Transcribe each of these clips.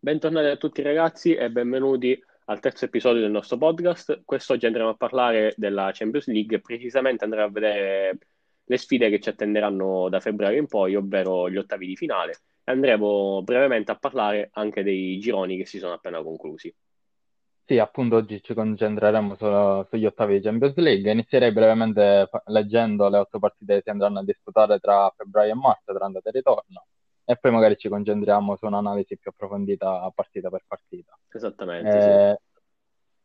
Bentornati a tutti ragazzi e benvenuti al terzo episodio del nostro podcast. Quest'oggi andremo a parlare della Champions League e precisamente andremo a vedere le sfide che ci attenderanno da febbraio in poi, ovvero gli ottavi di finale. Andremo brevemente a parlare anche dei gironi che si sono appena conclusi. Sì, appunto oggi ci concentreremo solo sugli ottavi di Champions League. Inizierei brevemente leggendo le otto partite che si andranno a disputare tra febbraio e marzo, tra andata e ritorno e poi magari ci concentriamo su un'analisi più approfondita partita per partita. Esattamente. Eh,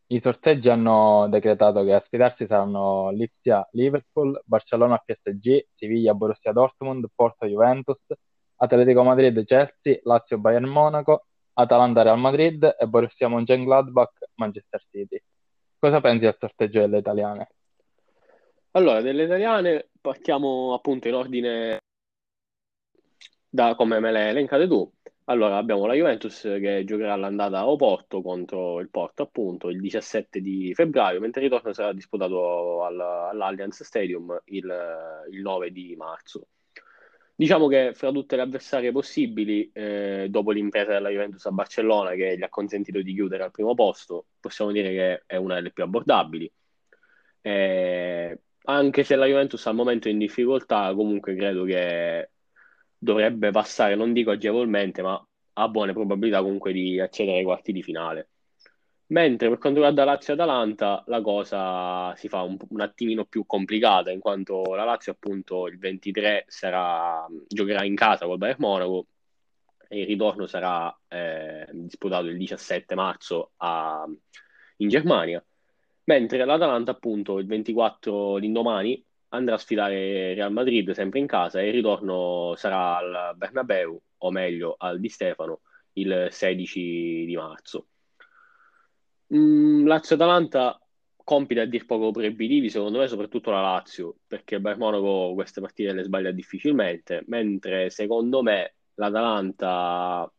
sì. I sorteggi hanno decretato che a sfidarsi saranno Lipsia Liverpool, Barcellona PSG, Siviglia Borussia Dortmund, Porto Juventus, Atletico Madrid Chelsea, Lazio Bayern Monaco, Atalanta Real Madrid e Borussia Mönchengladbach Manchester City. Cosa pensi del sorteggio delle italiane? Allora, delle italiane partiamo appunto in ordine da come me le elencate tu. Allora, abbiamo la Juventus che giocherà all'andata a Oporto contro il Porto, appunto, il 17 di febbraio, mentre il ritorno sarà disputato all- all'Allianz Stadium il, il 9 di marzo. Diciamo che fra tutte le avversarie possibili, eh, dopo l'impresa della Juventus a Barcellona, che gli ha consentito di chiudere al primo posto, possiamo dire che è una delle più abbordabili. Eh, anche se la Juventus al momento è in difficoltà, comunque credo che dovrebbe passare, non dico agevolmente, ma ha buone probabilità comunque di accedere ai quarti di finale. Mentre per quanto riguarda Lazio e Atalanta, la cosa si fa un, un, attimino più complicata, in quanto la Lazio, appunto, il 23 sarà, giocherà in casa col Bayern Monaco e il ritorno sarà eh, disputato il 17 marzo a, in Germania. Mentre l'Atalanta, appunto, il 24 l'indomani andrà a sfidare Real Madrid sempre in casa e il ritorno sarà al Bernabeu, o meglio al Di Stefano, il 16 di marzo. Mm, Lazio-Atalanta compiti a dir poco proibitivi, secondo me, soprattutto la Lazio, perché il Bayern Monaco queste partite le sbaglia difficilmente, mentre secondo me l'Atalanta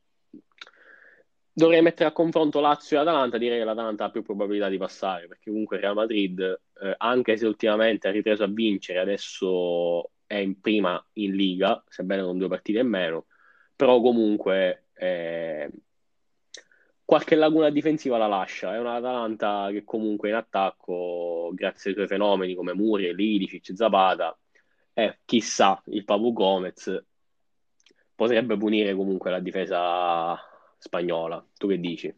dovrei mettere a confronto Lazio e Atalanta, direi che l'Atalanta ha più probabilità di passare, perché comunque Real Madrid, eh, anche se ultimamente ha ripreso a vincere, adesso è in prima in Liga, sebbene con due partite in meno, però comunque eh, qualche laguna difensiva la lascia. È un'Atalanta che comunque in attacco, grazie ai suoi fenomeni come Muri, Lidicic, Zapata, e chissà, il Papu Gomez potrebbe punire comunque la difesa spagnola. Tu che dici?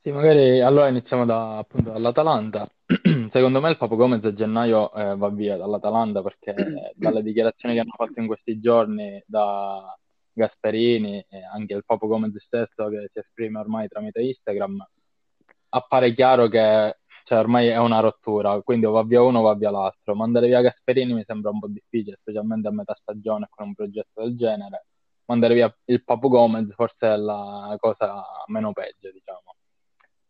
Sì, magari allora iniziamo da, appunto dall'Atalanta. Secondo me il Papo Gomez a gennaio eh, va via dall'Atalanta perché dalle dichiarazioni che hanno fatto in questi giorni da Gasperini e anche il Papo Gomez stesso che si esprime ormai tramite Instagram, appare chiaro che cioè, ormai è una rottura, quindi o va via uno o va via l'altro. Mandare via Gasperini mi sembra un po' difficile, specialmente a metà stagione con un progetto del genere mandare via il Papu Gomez forse è la cosa meno peggio, diciamo.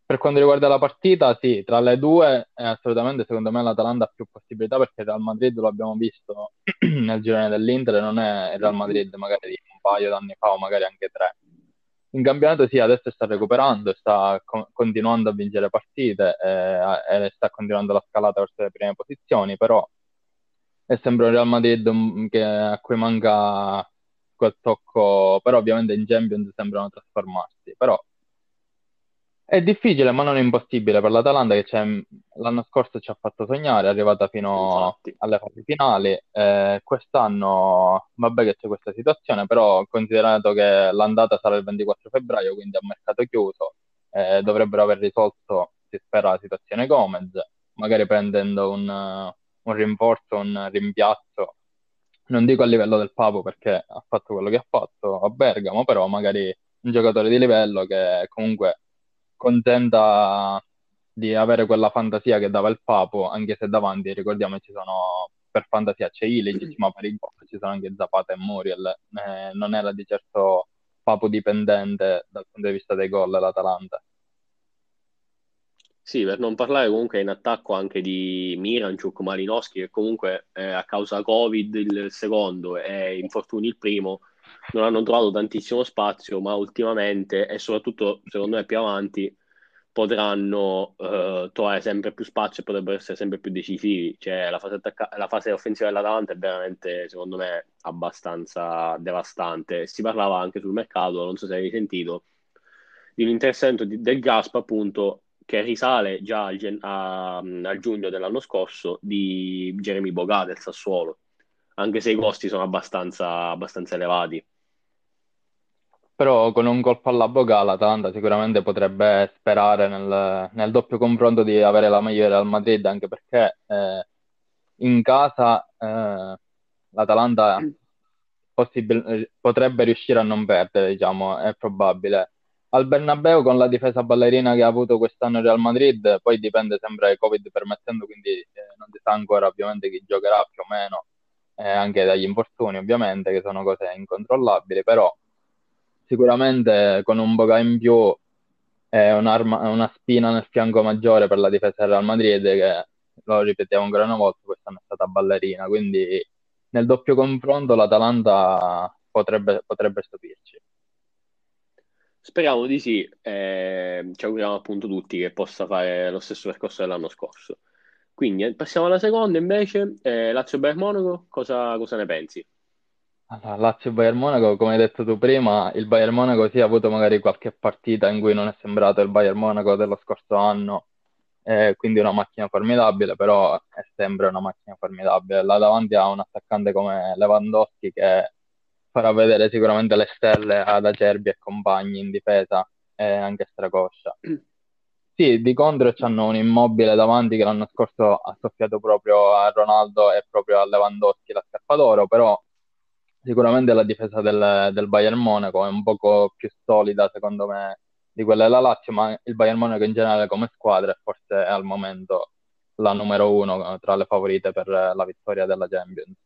Per quanto riguarda la partita, sì, tra le due è assolutamente secondo me l'Atalanta ha più possibilità perché il Real Madrid lo abbiamo visto nel girone dell'Inter, non è il Real Madrid magari di paio d'anni fa o magari anche tre. In campionato sì, adesso sta recuperando, sta co- continuando a vincere partite eh, e sta continuando la scalata verso le prime posizioni, però è sempre un Real Madrid mm, che, a cui manca quel tocco, però ovviamente in Champions sembrano trasformarsi, però è difficile ma non è impossibile. Per l'Atalanta che l'anno scorso ci ha fatto sognare, è arrivata fino Infatti. alle fasi finali, eh, quest'anno vabbè che c'è questa situazione, però considerato che l'andata sarà il 24 febbraio, quindi a mercato chiuso, eh, dovrebbero aver risolto, si spera, la situazione Gomez, magari prendendo un, un rinforzo, un rimpiazzo. Non dico a livello del Papo perché ha fatto quello che ha fatto a Bergamo, però magari un giocatore di livello che comunque contenta di avere quella fantasia che dava il Papo, anche se davanti, ricordiamo, ci sono per fantasia c'è Ilic, ma per il gol ci sono anche Zapata e Muriel, eh, non era di certo Papo dipendente dal punto di vista dei gol l'Atalanta. Sì, per non parlare comunque in attacco anche di Miranchuk, Malinowski, che comunque eh, a causa Covid il secondo e infortuni il primo non hanno trovato tantissimo spazio, ma ultimamente e soprattutto secondo me più avanti potranno uh, trovare sempre più spazio e potrebbero essere sempre più decisivi. Cioè, la fase, attacca- la fase offensiva dell'Atalanta è veramente, secondo me, abbastanza devastante. Si parlava anche sul mercato, non so se hai sentito, di un interessamento di- del Gasp, appunto, che risale già al, gen- a, al giugno dell'anno scorso di Jeremy Boga del Sassuolo, anche se i costi sono abbastanza, abbastanza elevati. Però con un colpo alla Boga l'Atalanta sicuramente potrebbe sperare nel, nel, doppio confronto di avere la meglio del Madrid, anche perché eh, in casa eh, l'Atalanta possibil- potrebbe riuscire a non perdere, diciamo, è probabile. Al Bernabeu con la difesa ballerina che ha avuto quest'anno il Real Madrid, poi dipende sempre Covid permettendo, quindi eh, non si sa ancora ovviamente chi giocherà più o meno, eh, anche dagli infortuni ovviamente, che sono cose incontrollabili, però sicuramente con un Boga in più è una spina nel fianco maggiore per la difesa del Real Madrid che, lo ripetiamo ancora una volta, quest'anno è stata ballerina, quindi nel doppio confronto l'Atalanta potrebbe, potrebbe stupirci. Speriamo di sì, eh, ci auguriamo appunto tutti che possa fare lo stesso percorso dell'anno scorso. Quindi eh, passiamo alla seconda invece, eh, Lazio-Bayern Monaco, cosa, cosa ne pensi? Allora, Lazio Bayern Monaco, come hai detto tu prima, il Bayern Monaco sì ha avuto magari qualche partita in cui non è sembrato il Bayern Monaco dello scorso anno, eh, quindi una macchina formidabile, però è sempre una macchina formidabile. Là davanti ha un attaccante come Lewandowski che farà vedere sicuramente le stelle ad Acerbi e compagni in difesa e anche Stracoscia. Sì, di contro c'hanno un immobile davanti che l'anno scorso ha soffiato proprio a Ronaldo e proprio a Lewandowski la scarpa d'oro, però Sicuramente la difesa del, del Bayern Monaco è un poco più solida, secondo me, di quella della Lazio, ma il Bayern Monaco in generale come squadra è forse al momento la numero uno tra le favorite per la vittoria della Champions.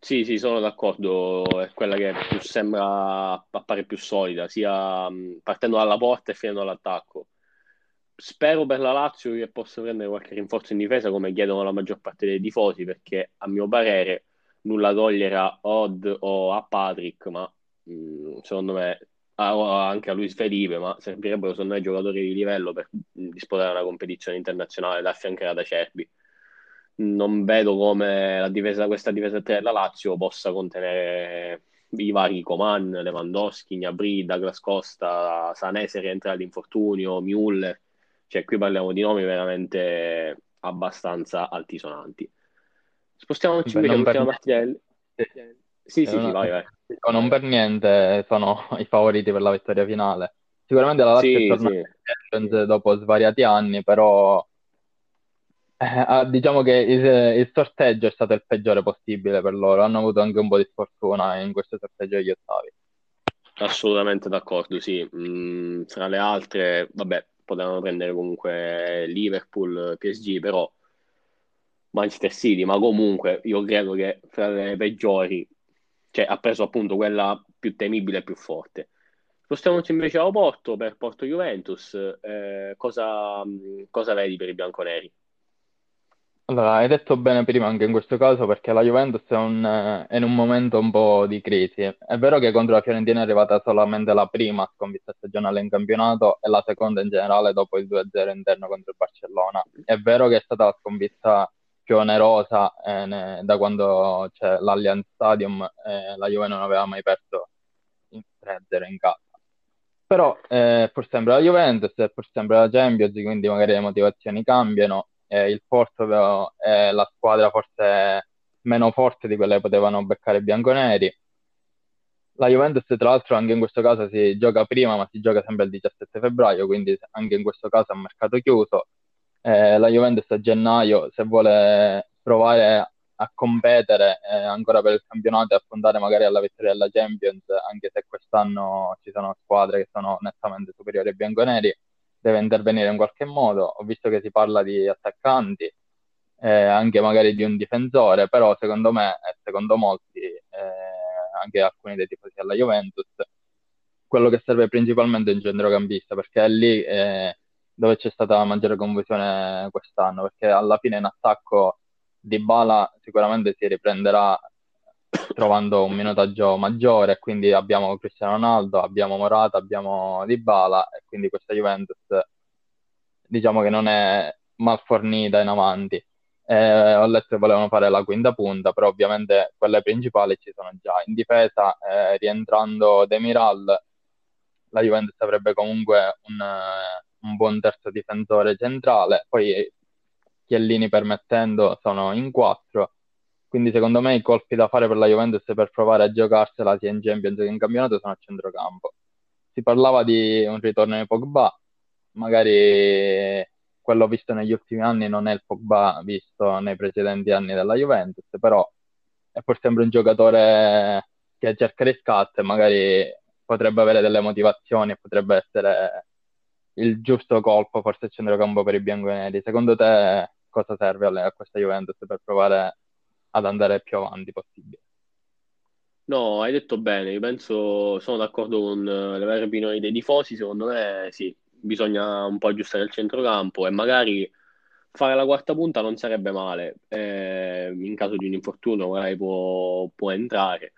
Sì, sì, sono d'accordo, è quella che più sembra appare più solida, sia partendo dalla porta e finendo all'attacco. Spero per la Lazio che possa prendere qualche rinforzo in difesa come chiedono la maggior parte dei tifosi, perché a mio parere nulla togliere a Odd o a Patrick, ma mh, mm, secondo me anche a Luis Felipe, ma servirebbero secondo me giocatori di livello per disputare una competizione internazionale da affiancare ad Acerbi. Non vedo come la difesa, questa difesa 3 della Lazio possa contenere i vari Coman, Lewandowski, Gnabry, Douglas Costa, Sanese rientra all'infortunio, Müller, cioè qui parliamo di nomi veramente abbastanza altisonanti. Spostiamoci invece all'ultima per... partita del... Sì, sì, sì, una... vai, vai. Non per niente sono i favoriti per la vittoria finale. Sicuramente la Lazio sì, è tornata sì. dopo svariati anni, però eh, diciamo che il, il, sorteggio è stato il peggiore possibile per loro. Hanno avuto anche un po' di sfortuna in questo sorteggio degli ottavi. Assolutamente d'accordo, sì. Mm, fra le altre, vabbè, potevano prendere comunque Liverpool, PSG, però Manchester City, ma comunque io credo che fra le peggiori, cioè ha preso appunto quella più temibile e più forte. Spostiamoci invece a Porto per Porto Juventus. Eh, cosa, cosa vedi per i bianconeri? Allora, hai detto bene prima anche in questo caso perché la Juventus è, un, è, in un momento un po' di crisi. È vero che contro la Fiorentina è arrivata solamente la prima sconfitta stagionale in campionato e la seconda in generale dopo il 2-0 interno contro il Barcellona. È vero che è stata la sconfitta più onerosa eh, ne, da quando c'è l'Allianz Stadium eh, la Juve non aveva mai perso in 3-0 in casa. Però eh, pur sempre la Juventus, è pur sempre la Champions, quindi magari le motivazioni cambiano. il Porto è la squadra forse meno forte di quelle che potevano beccare i bianconeri. La Juventus, tra l'altro, anche in questo caso si gioca prima, ma si gioca sempre il 17 febbraio, quindi anche in questo caso è un mercato chiuso eh, la Juventus a gennaio, se vuole provare a competere eh, ancora per il campionato e a puntare magari alla vittoria della Champions, anche se quest'anno ci sono squadre che sono nettamente superiori ai bianconeri, deve intervenire in qualche modo. Ho visto che si parla di attaccanti, eh, anche magari di un difensore, però secondo me e secondo molti, eh, anche alcuni dei tifosi della Juventus, quello che serve principalmente è un centrocampista, perché è lì eh, dove c'è stata maggiore confusione quest'anno, perché alla fine in attacco Di Bala sicuramente si riprenderà trovando un minutaggio maggiore, quindi abbiamo Cristiano Ronaldo, abbiamo Morata, abbiamo Dybala e quindi questa Juventus diciamo che non è mal fornita in avanti. Eh, ho letto che volevano fare la quinta punta, però ovviamente quelle principali ci sono già. In difesa, eh, rientrando Demiral, la Juventus avrebbe comunque un, un buon terzo difensore centrale, poi Chiellini permettendo sono in quattro, quindi secondo me i colpi da fare per la Juventus per provare a giocarsela sia in Champions che in campionato sono a centrocampo. Si parlava di un ritorno di Pogba, magari quello visto negli ultimi anni non è il Pogba visto nei precedenti anni della Juventus, però è pur sempre un giocatore che cerca riscatto e magari potrebbe avere delle motivazioni e potrebbe essere il giusto colpo forse il centrocampo per i bianconeri. Secondo te cosa serve a questa Juventus per provare ad andare più avanti possibile? No, hai detto bene, io penso, sono d'accordo con le varie opinioni dei tifosi, secondo me sì, bisogna un po' aggiustare il centrocampo e magari fare la quarta punta non sarebbe male. Eh, in caso di un infortunio magari può, può, entrare,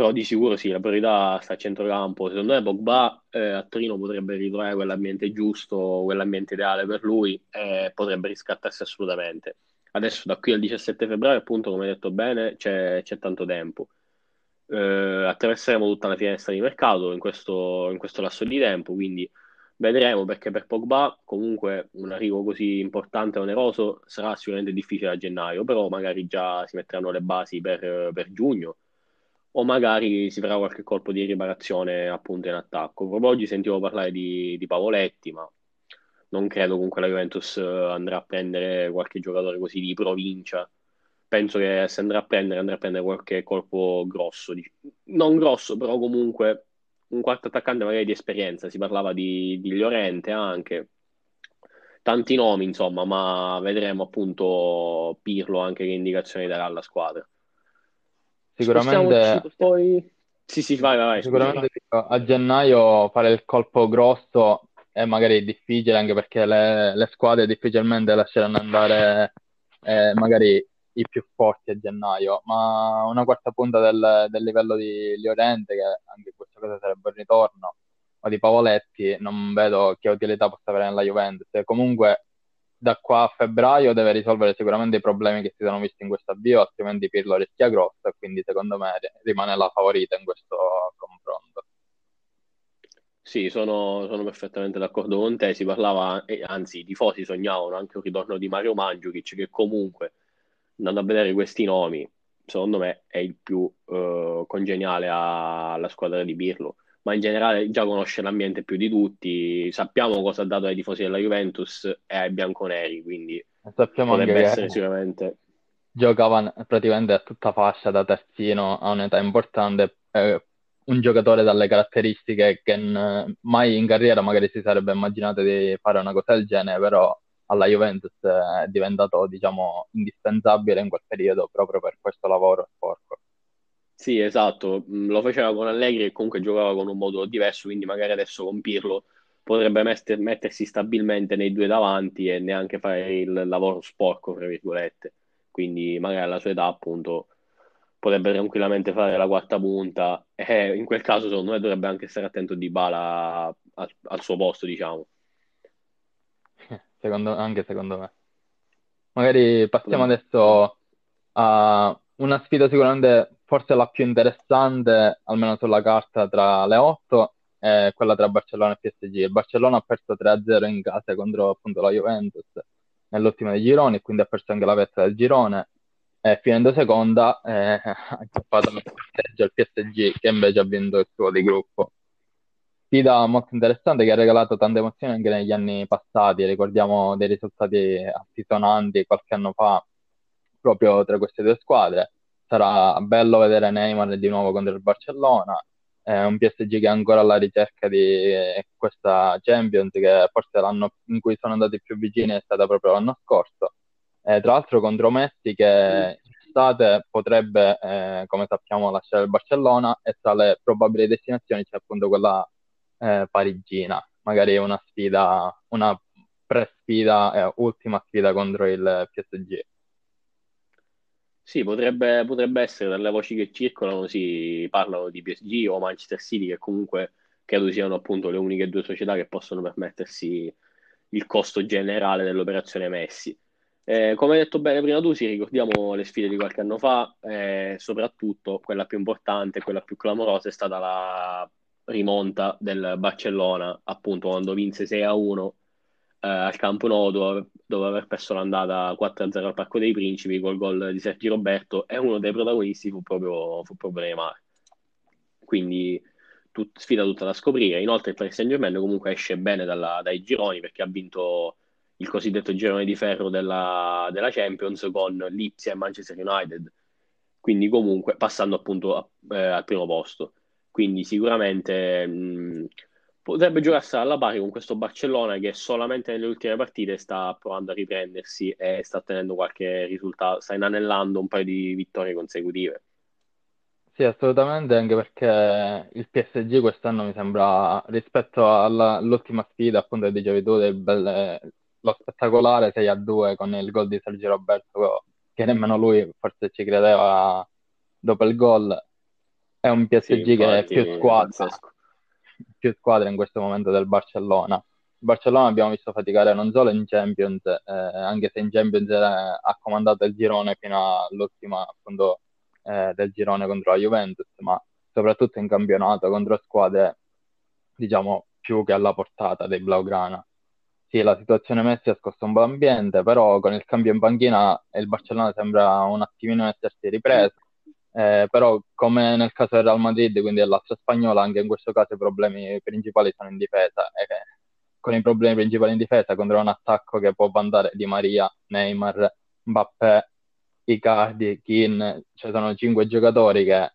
però di sicuro sì, la priorità sta a centrocampo. Secondo me Pogba eh, a Torino potrebbe ritrovare quell'ambiente giusto, quell'ambiente ideale per lui e potrebbe riscattarsi assolutamente. Adesso da qui al 17 febbraio, appunto, come hai detto bene, c'è, c'è tanto tempo. Eh, attraverseremo tutta la finestra di mercato in questo, in questo lasso di tempo, quindi Vedremo perché per Pogba comunque un arrivo così importante e oneroso sarà sicuramente difficile a gennaio, però magari già si metteranno le basi per, per giugno o magari si farà qualche colpo di riparazione appunto in attacco. Proprio oggi sentivo parlare di, di Pavoletti, ma non credo comunque la Juventus andrà a prendere qualche giocatore così di provincia. Penso che se andrà a prendere, andrà a prendere qualche colpo grosso, non grosso, però comunque un quarto attaccante magari di esperienza, si parlava di, di Llorente anche, tanti nomi insomma, ma vedremo appunto Pirlo anche che indicazioni darà alla squadra. Sicuramente... Poi... Sì, sì, vai, vai. Sicuramente a gennaio fare il colpo grosso è magari difficile anche perché le, le squadre difficilmente lasceranno andare eh, magari i più forti a gennaio, ma una quarta punta del, del livello di Llorente, che anche questa cosa sarebbe un ritorno, o di Pavoletti, non vedo che utilità possa avere nella Juventus. E comunque da qua a febbraio deve risolvere sicuramente i problemi che si sono visti in questo avvio, altrimenti Pirlo rischia grosso e quindi secondo me rimane la favorita in questo confronto. Sì, sono, sono perfettamente d'accordo con te. Si parlava, anzi, i tifosi sognavano anche un ritorno di Mario Mandzukic, che comunque andando a vedere questi nomi, secondo me è il più uh, congeniale alla squadra di Pirlo. Ma in generale già conosce l'ambiente più di tutti, sappiamo cosa ha dato ai tifosi della Juventus e ai bianconeri, quindi sappiamo potrebbe essere sicuramente. Giocava praticamente a tutta fascia da terzino a un'età importante, eh, un giocatore dalle caratteristiche che n- mai in carriera magari si sarebbe immaginato di fare una cosa del genere, però alla Juventus è diventato, diciamo, indispensabile in quel periodo proprio per questo lavoro sporco. Sì, esatto, mm, lo faceva con Allegri e comunque giocava con un modo diverso, quindi magari adesso con Pirlo potrebbe metter, mettersi stabilmente nei due davanti e neanche fare il lavoro sporco, tra virgolette. Quindi magari alla sua età, appunto, potrebbe tranquillamente fare la quarta punta e in quel caso secondo me dovrebbe anche stare attento di Bala al, al suo posto, diciamo secondo, anche secondo me. Magari passiamo adesso a una sfida sicuramente forse la più interessante, almeno sulla carta, tra le otto, è quella tra Barcellona e PSG. Il Barcellona ha perso 3-0 in casa contro appunto la Juventus nell'ultimo dei gironi, quindi ha perso anche la vetta del girone. E finendo seconda, eh, ha nel sorteggio il PSG che invece ha vinto il suo di gruppo sfida molto interessante che ha regalato tante emozioni anche negli anni passati. Ricordiamo dei risultati altisonanti qualche anno fa proprio tra queste due squadre. Sarà bello vedere Neymar di nuovo contro il Barcellona. È un PSG che è ancora alla ricerca di questa Champions, che forse l'anno in cui sono andati più vicini è stata proprio l'anno scorso. Eh, tra l'altro contro Messi che estate potrebbe, eh, come sappiamo, lasciare il Barcellona e tra le probabili destinazioni c'è appunto quella eh, parigina, magari una sfida, una pre-sfida, eh, ultima sfida contro il PSG. Sì, potrebbe, potrebbe essere dalle voci che circolano, si parlano di PSG o Manchester City, che comunque credo siano appunto le uniche due società che possono permettersi il costo generale dell'operazione Messi. Eh, come hai detto bene prima tu, sì, ricordiamo le sfide di qualche anno fa, eh, soprattutto quella più importante, quella più clamorosa è stata la rimonta del Barcellona, appunto quando vinse 6 a 1 eh, al Campo dove, dove aver perso l'andata 4-0 al Parco dei Principi col gol di Sergi Roberto e uno dei protagonisti fu proprio, fu proprio Neymar. Quindi tut, sfida tutta da scoprire. Inoltre il Paris Saint-Germain comunque esce bene dalla, dai gironi perché ha vinto il cosiddetto girone di ferro della, della Champions con Lipsia e Manchester United, quindi comunque passando appunto a, eh, al primo posto. Quindi sicuramente mh, potrebbe giocarsi alla pari con questo Barcellona che solamente nelle ultime partite sta provando a riprendersi e sta ottenendo qualche risultato, sta inanellando un paio di vittorie consecutive. Sì, assolutamente, anche perché il PSG quest'anno mi sembra, rispetto alla- all'ultima sfida, appunto, che dicevi tu, del bel- lo spettacolare 6 a 2 con il gol di Sergio Roberto, che nemmeno lui forse ci credeva dopo il gol, è un PSG sì, che è più squadra, più squadra in questo momento del Barcellona. Il Barcellona abbiamo visto faticare non solo in Champions, eh, anche se in Champions ha comandato il girone fino all'ultima appunto eh, del girone contro la Juventus, ma soprattutto in campionato contro squadre diciamo più che alla portata dei Blaugrana. Sì, la situazione Messi ha scosso un po' l'ambiente, però con il cambio in panchina il Barcellona sembra un attimino essersi ripreso. Eh, però come nel caso del Real Madrid, quindi dell'altra spagnola, anche in questo caso i problemi principali sono in difesa. E con i problemi principali in difesa contro un attacco che può bandare Di Maria, Neymar, Mbappé, Icardi, Kin, cioè sono cinque giocatori che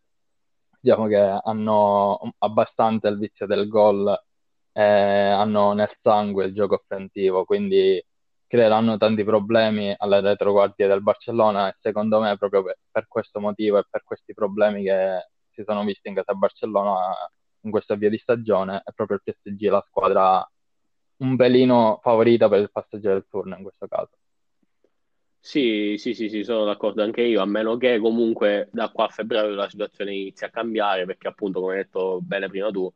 diciamo che hanno abbastanza il vizio del gol eh, hanno nel sangue il gioco offensivo, quindi creeranno tanti problemi alle retroguardie del Barcellona e secondo me proprio per, per questo motivo e per questi problemi che si sono visti in casa Barcellona in questa via di stagione è proprio il PSG la squadra un pelino favorita per il passaggio del turno in questo caso. Sì, sì, sì, sì, sono d'accordo anche io, a meno che comunque da qua a febbraio la situazione inizia a cambiare, perché appunto, come hai detto bene prima tu,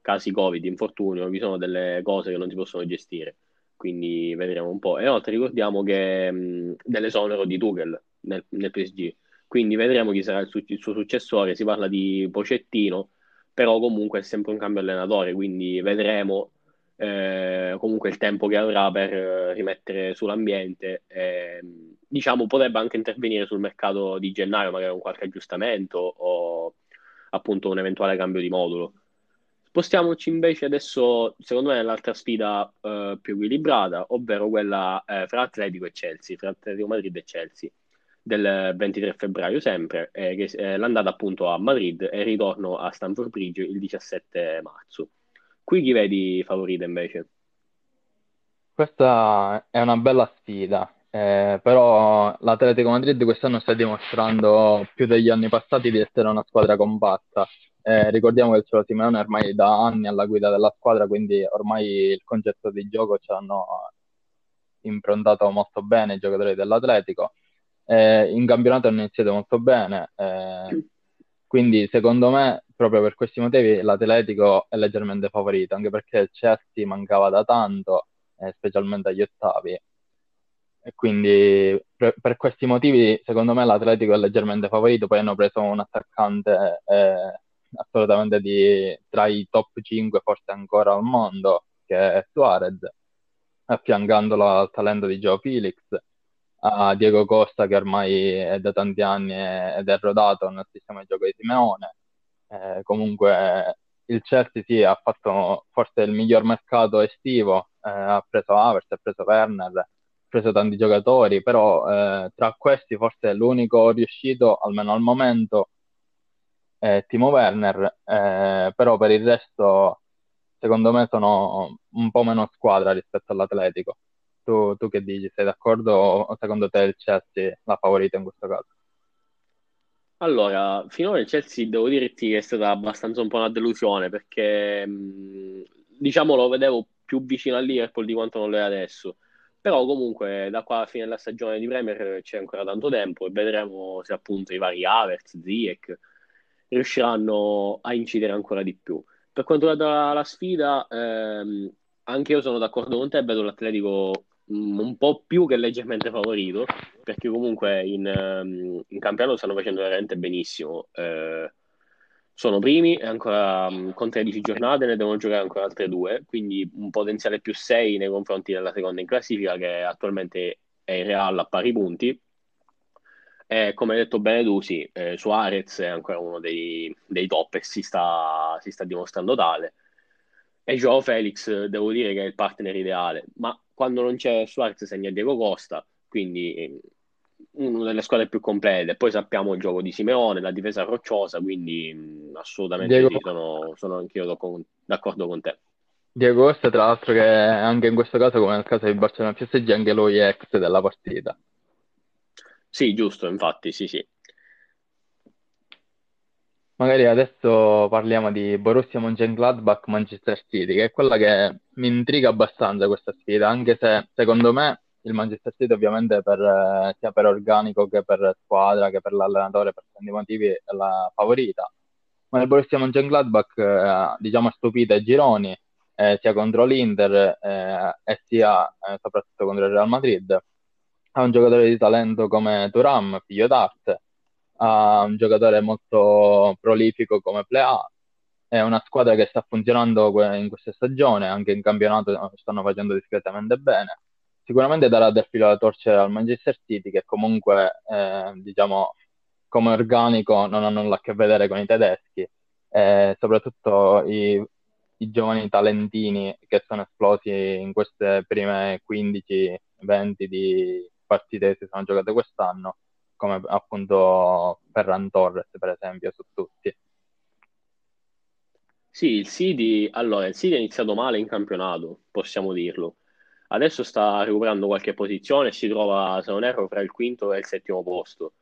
casi Covid, infortunio, vi sono delle cose che non si possono gestire, quindi vedremo un po'. E inoltre ricordiamo che mh, dell'esonero di Tuchel nel, nel, PSG, quindi vedremo chi sarà il, su- il, suo successore, si parla di Pocettino, però comunque è sempre un cambio allenatore, quindi vedremo eh, comunque il tempo che avrà per eh, rimettere sull'ambiente. Eh, diciamo, potrebbe anche intervenire sul mercato di gennaio, magari con qualche aggiustamento o appunto un eventuale cambio di modulo. Spostiamoci invece adesso, secondo me, nell'altra sfida eh, più equilibrata, ovvero quella eh, fra Atletico e Chelsea, fra Atletico Madrid e Chelsea, del 23 febbraio sempre, eh, che è l'andata appunto a Madrid e il ritorno a Stamford Bridge il 17 marzo. Qui chi vedi favorita invece? Questa è una bella sfida, eh, però l'Atletico Madrid quest'anno sta dimostrando più degli anni passati di essere una squadra compatta eh, ricordiamo che il Cholo Simeone ormai da anni alla guida della squadra, quindi ormai il concetto di gioco ci hanno improntato molto bene i giocatori dell'Atletico. Eh, in campionato hanno iniziato molto bene, eh, quindi secondo me, proprio per questi motivi, l'Atletico è leggermente favorito, anche perché il Chelsea mancava da tanto, eh, specialmente agli ottavi. Quindi per, per, questi motivi, secondo me, l'Atletico è leggermente favorito. Poi hanno preso un attaccante eh, assolutamente di, tra i top 5 forse ancora al mondo, che è Suarez, affiancandolo al talento di Joe Felix, a Diego Costa che ormai è da tanti anni ed è rodato nel sistema di gioco di Simeone. Eh, comunque il Chelsea sì, ha fatto forse il miglior mercato estivo, eh, ha preso Havertz, ha preso Werner, ha preso tanti giocatori, però eh, tra questi forse l'unico riuscito, almeno al momento, eh, Timo Werner, eh, però per il resto secondo me sono un po' meno squadra rispetto all'Atletico. Tu, tu che dici? Sei d'accordo o secondo te il Chelsea la favorita in questo caso? Allora, finora il Chelsea devo dirti che è stata abbastanza un po' una delusione perché diciamo lo vedevo più vicino al Liverpool di quanto non lo è adesso Però comunque da qua alla fine della stagione di Premier c'è ancora tanto tempo e vedremo se appunto i vari Havertz, Ziyech riusciranno a incidere ancora di più. Per quanto riguarda la sfida, ehm, anche io sono d'accordo con te, vedo l'Atletico mm, un po' più che leggermente favorito, perché comunque in, ehm, in campionato stanno facendo veramente benissimo. Eh, sono primi e ancora mm, con 13 giornate ne devono giocare ancora altre due, quindi un potenziale più 6 nei confronti della seconda in classifica che attualmente è in Real a pari punti. E come hai detto bene tu, sì, eh, Suarez è ancora uno dei, dei top e si sta, si sta dimostrando tale. E Joao Felix devo dire che è il partner ideale, ma quando non c'è Suarez segna Diego Costa, quindi eh, una delle squadre più complete. Poi sappiamo il gioco di Simeone, la difesa rocciosa, quindi mh, assolutamente Diego... sì, sono, sono anch'io d'accordo con te. Diego Costa, tra l'altro, che anche in questo caso, come nel caso di Barcellona PSG, anche lui è ex della partita. Sì, giusto, infatti, sì, sì. Magari adesso parliamo di Borussia Mönchengladbach-Manchester City, che è quella che mi intriga abbastanza questa sfida, anche se secondo me il Manchester City ovviamente per, eh, sia per organico che per squadra che per l'allenatore, per tanti motivi è la favorita. Ma il Borussia Mönchengladbach eh, diciamo ha stupito ai gironi, eh, sia contro l'Inter eh, e sia eh, soprattutto contro il Real Madrid. Ha un giocatore di talento come Turam, figlio d'arte, ha un giocatore molto prolifico come Plea, è una squadra che sta funzionando in questa stagione, anche in campionato stanno facendo discretamente bene. Sicuramente darà del filo alla torcere al Manchester City che comunque eh, diciamo come organico non hanno nulla a che vedere con i tedeschi eh, soprattutto i, i, giovani talentini che sono esplosi in queste prime 15-20 di partite che si sono giocate quest'anno come appunto Ferran Torres per esempio su tutti sì, il City, allora, il City è iniziato male in campionato, possiamo dirlo Adesso sta recuperando qualche posizione si trova, se non erro, fra il quinto e il settimo posto.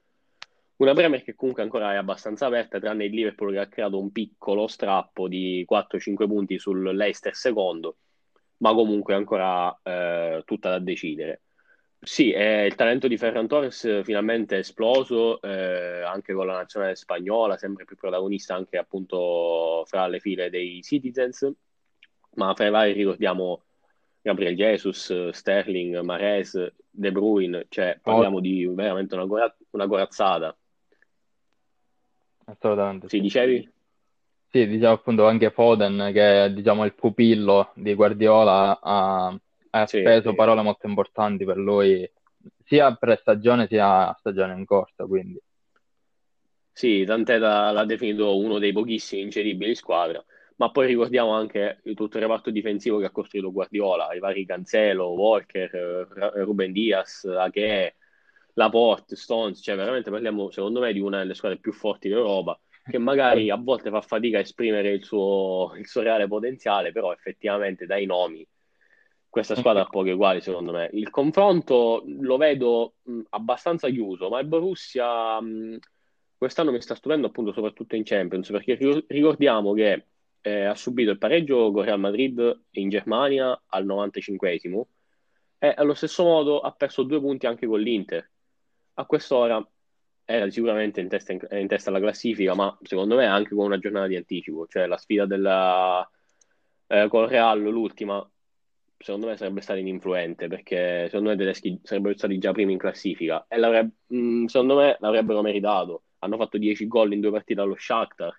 Una Premier che comunque ancora è abbastanza aperta, tranne il Liverpool che ha creato un piccolo strappo di 4-5 punti sul Leicester secondo, ma comunque ancora eh, tutta da decidere. Sì, il talento di Ferran Torres finalmente è esploso, eh, anche con la nazionale spagnola, sempre più protagonista anche appunto fra le file dei Citizens, ma fra i vari ricordiamo Gabriel Jesus, Sterling, Mares, De Bruyne, cioè parliamo oh. di veramente una, gora- una corazzata. Assolutamente. Sì, dicevi? Sì, diciamo appunto anche Foden, che è diciamo, il pupillo di Guardiola, ha, ha sì, speso sì. parole molto importanti per lui, sia pre-stagione sia stagione in corsa, quindi. Sì, tant'è da, l'ha definito uno dei pochissimi incedibili squadra ma poi ricordiamo anche tutto il reparto difensivo che ha costruito Guardiola, i vari Cancelo, Walker, Ruben Diaz, Ache, Laporte, Stones, cioè veramente parliamo secondo me di una delle squadre più forti d'Europa che magari a volte fa fatica a esprimere il suo, il suo reale potenziale, però effettivamente dai nomi questa squadra ha poche uguali secondo me. Il confronto lo vedo mh, abbastanza chiuso, ma il Borussia mh, quest'anno mi sta stupendo appunto soprattutto in Champions, perché ricordiamo che eh, ha subito il pareggio con Real Madrid in Germania al 95esimo e allo stesso modo ha perso due punti anche con l'Inter. A quest'ora era sicuramente in testa, in, in testa alla classifica, ma secondo me anche con una giornata di anticipo, cioè la sfida della, eh, con Real, l'ultima, secondo me sarebbe stata ininfluente perché secondo me i tedeschi sarebbero stati già primi in classifica e mm, secondo me l'avrebbero meritato. Hanno fatto 10 gol in due partite allo Shakhtar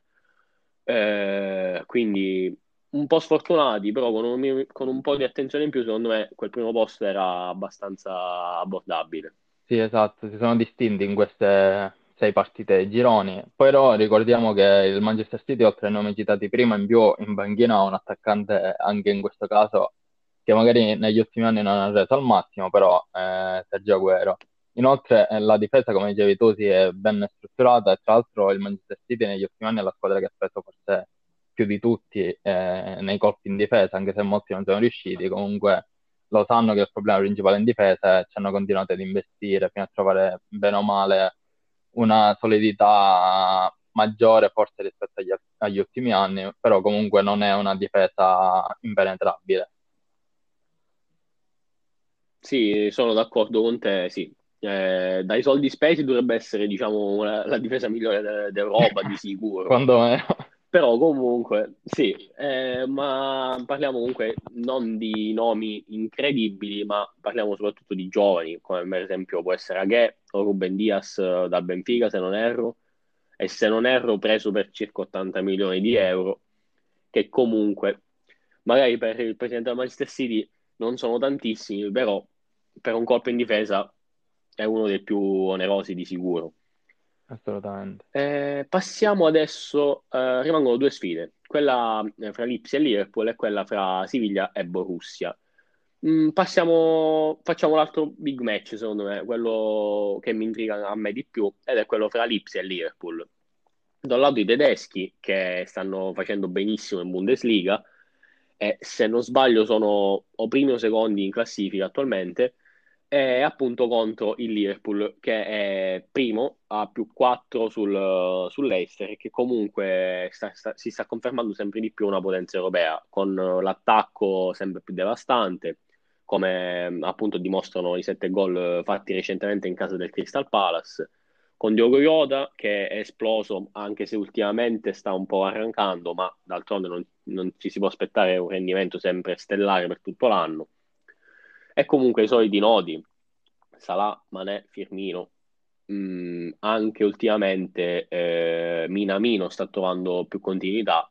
eh, quindi un po' sfortunati, però con un, con un, po' di attenzione in più, secondo me quel primo posto era abbastanza abbordabile. Sì, esatto, si sono distinti in queste sei partite gironi. Però ricordiamo che il Manchester City, oltre ai nomi citati prima, in più in banchina ha un attaccante anche in questo caso che magari negli ultimi anni non ha reso al massimo, però eh, Sergio Aguero. Inoltre eh, la difesa, come dicevi tu, si è ben strutturata e tra l'altro il Manchester City negli ultimi anni è la squadra che ha speso forse più di tutti eh, nei colpi in difesa, anche se molti non sono riusciti, comunque lo sanno che il problema principale in difesa e ci hanno continuato ad investire fino a trovare bene o male una solidità maggiore forse rispetto agli, agli ultimi anni, però comunque non è una difesa impenetrabile. Sì, sono d'accordo con te, sì. Eh, dai soldi spesi dovrebbe essere, diciamo, la, la difesa migliore d'Europa, di sicuro. Quando è... Però comunque, sì, eh, ma parliamo comunque non di nomi incredibili, ma parliamo soprattutto di giovani, come per esempio può essere Aghe o Ruben Diaz eh, dal Benfica, se non erro, e se non erro preso per circa 80 milioni di euro, che comunque magari per il presidente del Manchester City non sono tantissimi, però per un colpo in difesa è uno dei più onerosi di sicuro. Assolutamente. Eh, passiamo adesso, eh, rimangono due sfide, quella eh, fra Lipsia e Liverpool e quella fra Siviglia e Borussia. Mm, passiamo, facciamo l'altro big match, secondo me, quello che mi intriga a me di più, ed è quello fra Lipsia e Liverpool. Da un lato i tedeschi, che stanno facendo benissimo in Bundesliga, e se non sbaglio sono o primi o secondi in classifica attualmente, è appunto contro il Liverpool che è primo a più 4 sul, sull'Eister che comunque sta, sta, si sta confermando sempre di più una potenza europea con l'attacco sempre più devastante come appunto dimostrano i sette gol fatti recentemente in casa del Crystal Palace con Diogo Iota che è esploso anche se ultimamente sta un po' arrancando ma d'altronde non, non ci si può aspettare un rendimento sempre stellare per tutto l'anno e comunque i soliti nodi, Salah, Manè, Firmino, mm, anche ultimamente eh, Minamino sta trovando più continuità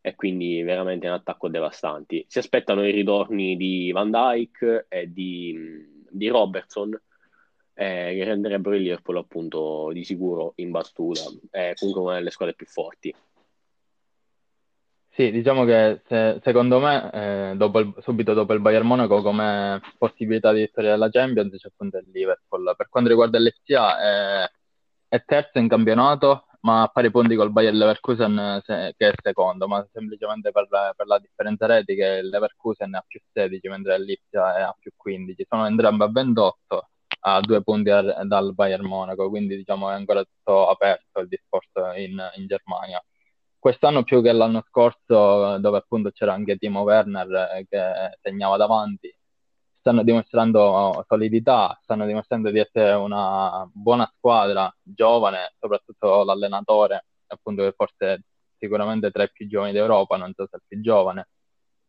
e quindi veramente un attacco devastanti. Si aspettano i ritorni di Van Dyke e di, di Robertson eh, che renderebbero il Liverpool appunto di sicuro in battuta, è comunque una delle squadre più forti. Sì, diciamo che se- secondo me, eh, dopo il- subito dopo il Bayern Monaco, come possibilità di vittoria della Champions c'è appunto il Liverpool. Per quanto riguarda l'FCA, è, è terzo in campionato, ma a pari punti col Bayern Leverkusen se- che è secondo, ma semplicemente per, per la differenza reti che il Leverkusen ha più 16, mentre l'Ipsia ha più 15. Sono entrambi a 28, a due punti al- dal Bayern Monaco, quindi diciamo è ancora tutto aperto il discorso in, in Germania quest'anno più che l'anno scorso, dove appunto c'era anche Timo Werner eh, che segnava davanti, stanno dimostrando solidità, stanno dimostrando di essere una buona squadra, giovane, soprattutto l'allenatore, appunto che forse sicuramente tra i più giovani d'Europa, non so se è il più giovane.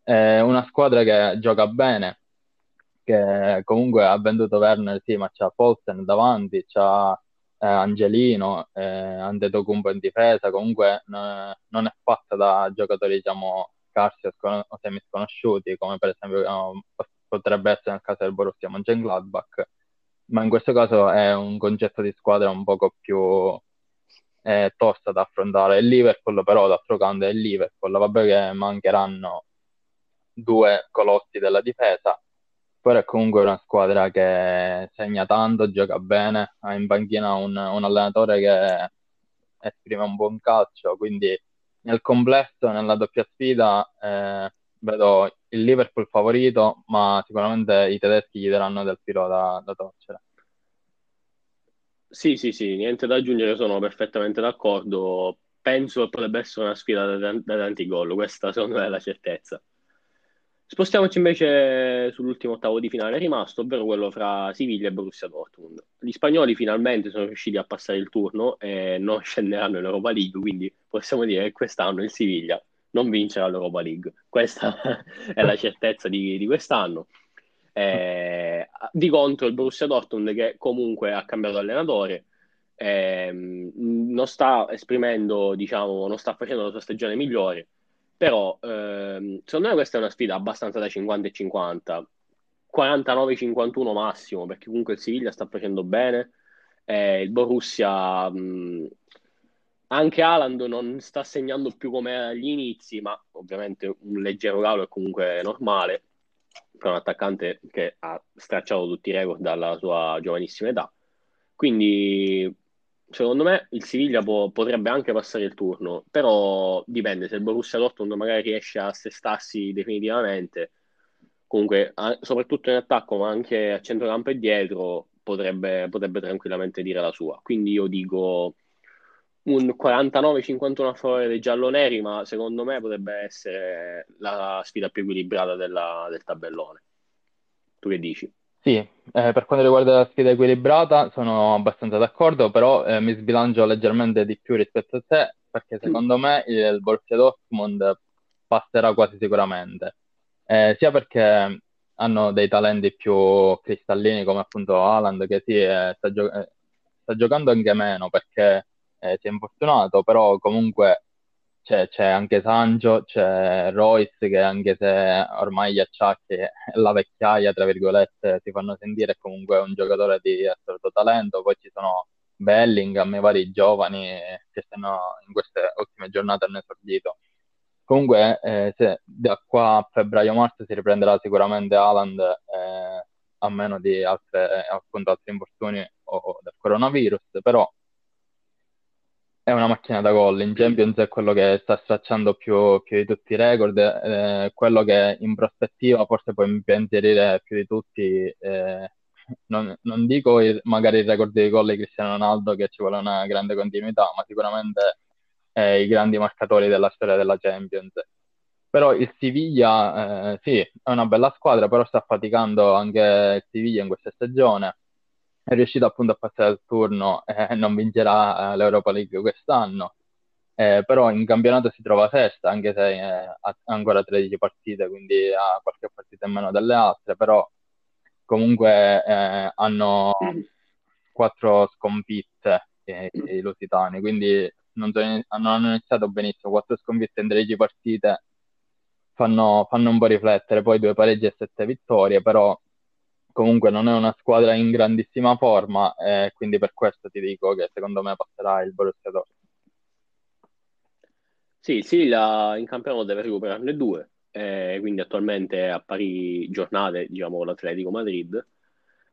È una squadra che gioca bene, che comunque ha venduto Werner, sì, ma c'ha Polsen davanti, c'ha eh, Angelino, eh, Antetokounmpo in difesa, comunque n- non è fatta da giocatori diciamo scarsi o, scon- o semi sconosciuti, come per esempio no, potrebbe essere nel caso del Borussia Mönchengladbach, ma in questo caso è un concetto di squadra un poco più eh, tosta da affrontare. Il Liverpool però d'altro canto è il Liverpool, vabbè che mancheranno due colossi della difesa, però è comunque una squadra che segna tanto, gioca bene, ha in panchina un, un allenatore che esprime un buon calcio, quindi nel complesso, nella doppia sfida, eh, vedo il Liverpool favorito, ma sicuramente i tedeschi gli daranno del filo da, da torcere. Sì, sì, sì, niente da aggiungere, sono perfettamente d'accordo. Penso che potrebbe essere una sfida da, da tanti gol, questa secondo me è la certezza. Spostiamoci invece sull'ultimo ottavo di finale rimasto, ovvero quello fra Siviglia e Borussia Dortmund. Gli spagnoli finalmente sono riusciti a passare il turno e non scenderanno in Europa League, quindi possiamo dire che quest'anno il Siviglia non vincerà l'Europa League. Questa è la certezza di, di quest'anno. Eh, di contro il Borussia Dortmund che comunque ha cambiato allenatore, eh, non sta esprimendo, diciamo, non sta facendo la sua stagione migliore però ehm, secondo me questa è una sfida abbastanza da 50 e 50, 49-51 massimo, perché comunque il Siviglia sta facendo bene, eh, il Borussia, mh, anche Haaland non sta segnando più come agli inizi, ma ovviamente un leggero calo è comunque normale. Per un attaccante che ha stracciato tutti i record dalla sua giovanissima età. Quindi secondo me il Siviglia può, potrebbe anche passare il turno, però dipende se il Borussia Dortmund magari riesce a assestarsi definitivamente, comunque a, soprattutto in attacco ma anche a centrocampo e dietro potrebbe, potrebbe tranquillamente dire la sua. Quindi io dico un 49-51 a favore dei gialloneri, ma secondo me potrebbe essere la sfida più equilibrata della, del tabellone. Tu che dici? Sì, eh, per quanto riguarda la scheda equilibrata sono abbastanza d'accordo, però eh, mi sbilancio leggermente di più rispetto a te, perché secondo me il, Borussia Dortmund passerà quasi sicuramente, eh, sia perché hanno dei talenti più cristallini come appunto Haaland, che sì, eh, sta, gio- eh, sta giocando anche meno perché eh, si è infortunato, però comunque c'è, c'è anche Sancho, c'è Royce che anche se ormai gli acciacchi e la vecchiaia, tra virgolette, si fanno sentire, è comunque un giocatore di assoluto talento, poi ci sono Bellingham e vari giovani che stanno in queste ultime giornate hanno esordito. Comunque, eh, se da qua a febbraio-marzo si riprenderà sicuramente Haaland, eh, a meno di altre, appunto, altri infortuni o del coronavirus, però è una macchina da gol. In Champions è quello che sta stracciando più, più di tutti i record, eh, quello che in prospettiva forse può impensierire più di tutti. Eh, non, non, dico il, magari il record di gol di Cristiano Ronaldo che ci vuole una grande continuità, ma sicuramente eh, i grandi marcatori della storia della Champions. Però il Siviglia, eh, sì, è una bella squadra, però sta faticando anche il Siviglia in questa stagione è riuscito appunto a passare al turno eh, non vincerà eh, l'Europa League quest'anno. Eh, però in campionato si trova sesta, anche se eh, ha ancora 13 partite, quindi ha qualche partita in meno delle altre, però comunque eh, hanno quattro sconfitte eh, i lusitani, quindi non, so, non, hanno iniziato benissimo, quattro sconfitte in 13 partite fanno, fanno un po' riflettere, poi due pareggi e sette vittorie, però comunque non è una squadra in grandissima forma e quindi per questo ti dico che secondo me passerà il Borussia Dortmund. Sì, sì, la, in campionato deve recuperarne due, eh, quindi attualmente è a pari giornate, diciamo, l'Atletico Madrid,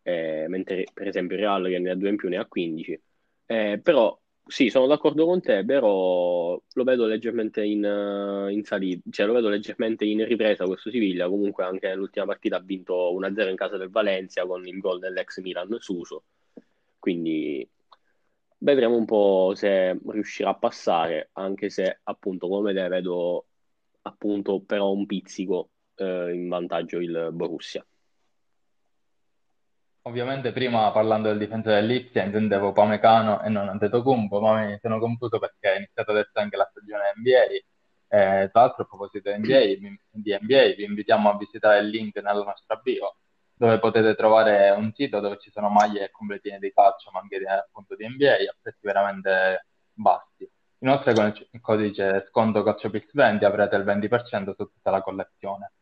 eh, mentre per esempio il Real che ne ha due in più ne ha 15. Eh, però sì, sono d'accordo con te, però lo vedo leggermente in, uh, in salita, cioè lo vedo leggermente in ripresa questo Siviglia. Comunque anche nell'ultima partita ha vinto 1-0 in casa del Valencia con il gol dell'ex Milan Suso. Quindi vedremo un po' se riuscirà a passare, anche se appunto come te vedo appunto però un pizzico eh, in vantaggio il Borussia. Ovviamente prima parlando del difensore dell'Ipsia intendevo Pamecano e non Antetokounmpo, ma mi sono confuso perché è iniziata adesso anche la stagione NBA. Eh, tra l'altro a proposito di NBA, di NBA, vi invitiamo a visitare il link nella nostra bio dove potete trovare un sito dove ci sono maglie e completine di calcio, ma anche appunto di NBA a prezzi veramente bassi. Inoltre con il codice sconto CalcioPix20 avrete il 20% su tutta la collezione.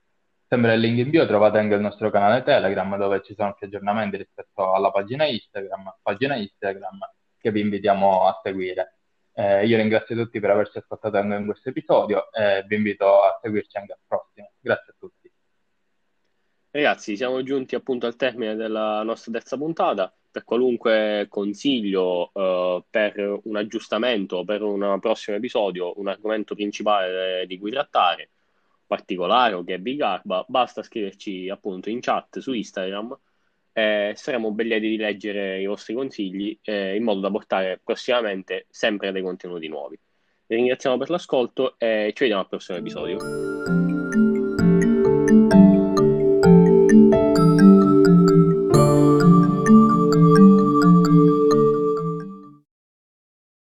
Sempre il link in bio trovate anche il nostro canale Telegram dove ci sono più aggiornamenti rispetto alla pagina Instagram, pagina Instagram che vi invitiamo a seguire. Eh, io ringrazio tutti per averci ascoltato anche in questo episodio e vi invito a seguirci anche al prossimo. Grazie a tutti. Ragazzi, siamo giunti appunto al termine della nostra terza puntata. Per qualunque consiglio uh, per un aggiustamento, per un prossimo episodio, un argomento principale di cui trattare, particolare o Gabby Garba, basta scriverci appunto in chat su Instagram. Eh, saremo ben lieti di leggere i vostri consigli eh, in modo da portare prossimamente sempre dei contenuti nuovi. Vi ringraziamo per l'ascolto e ci vediamo al prossimo episodio.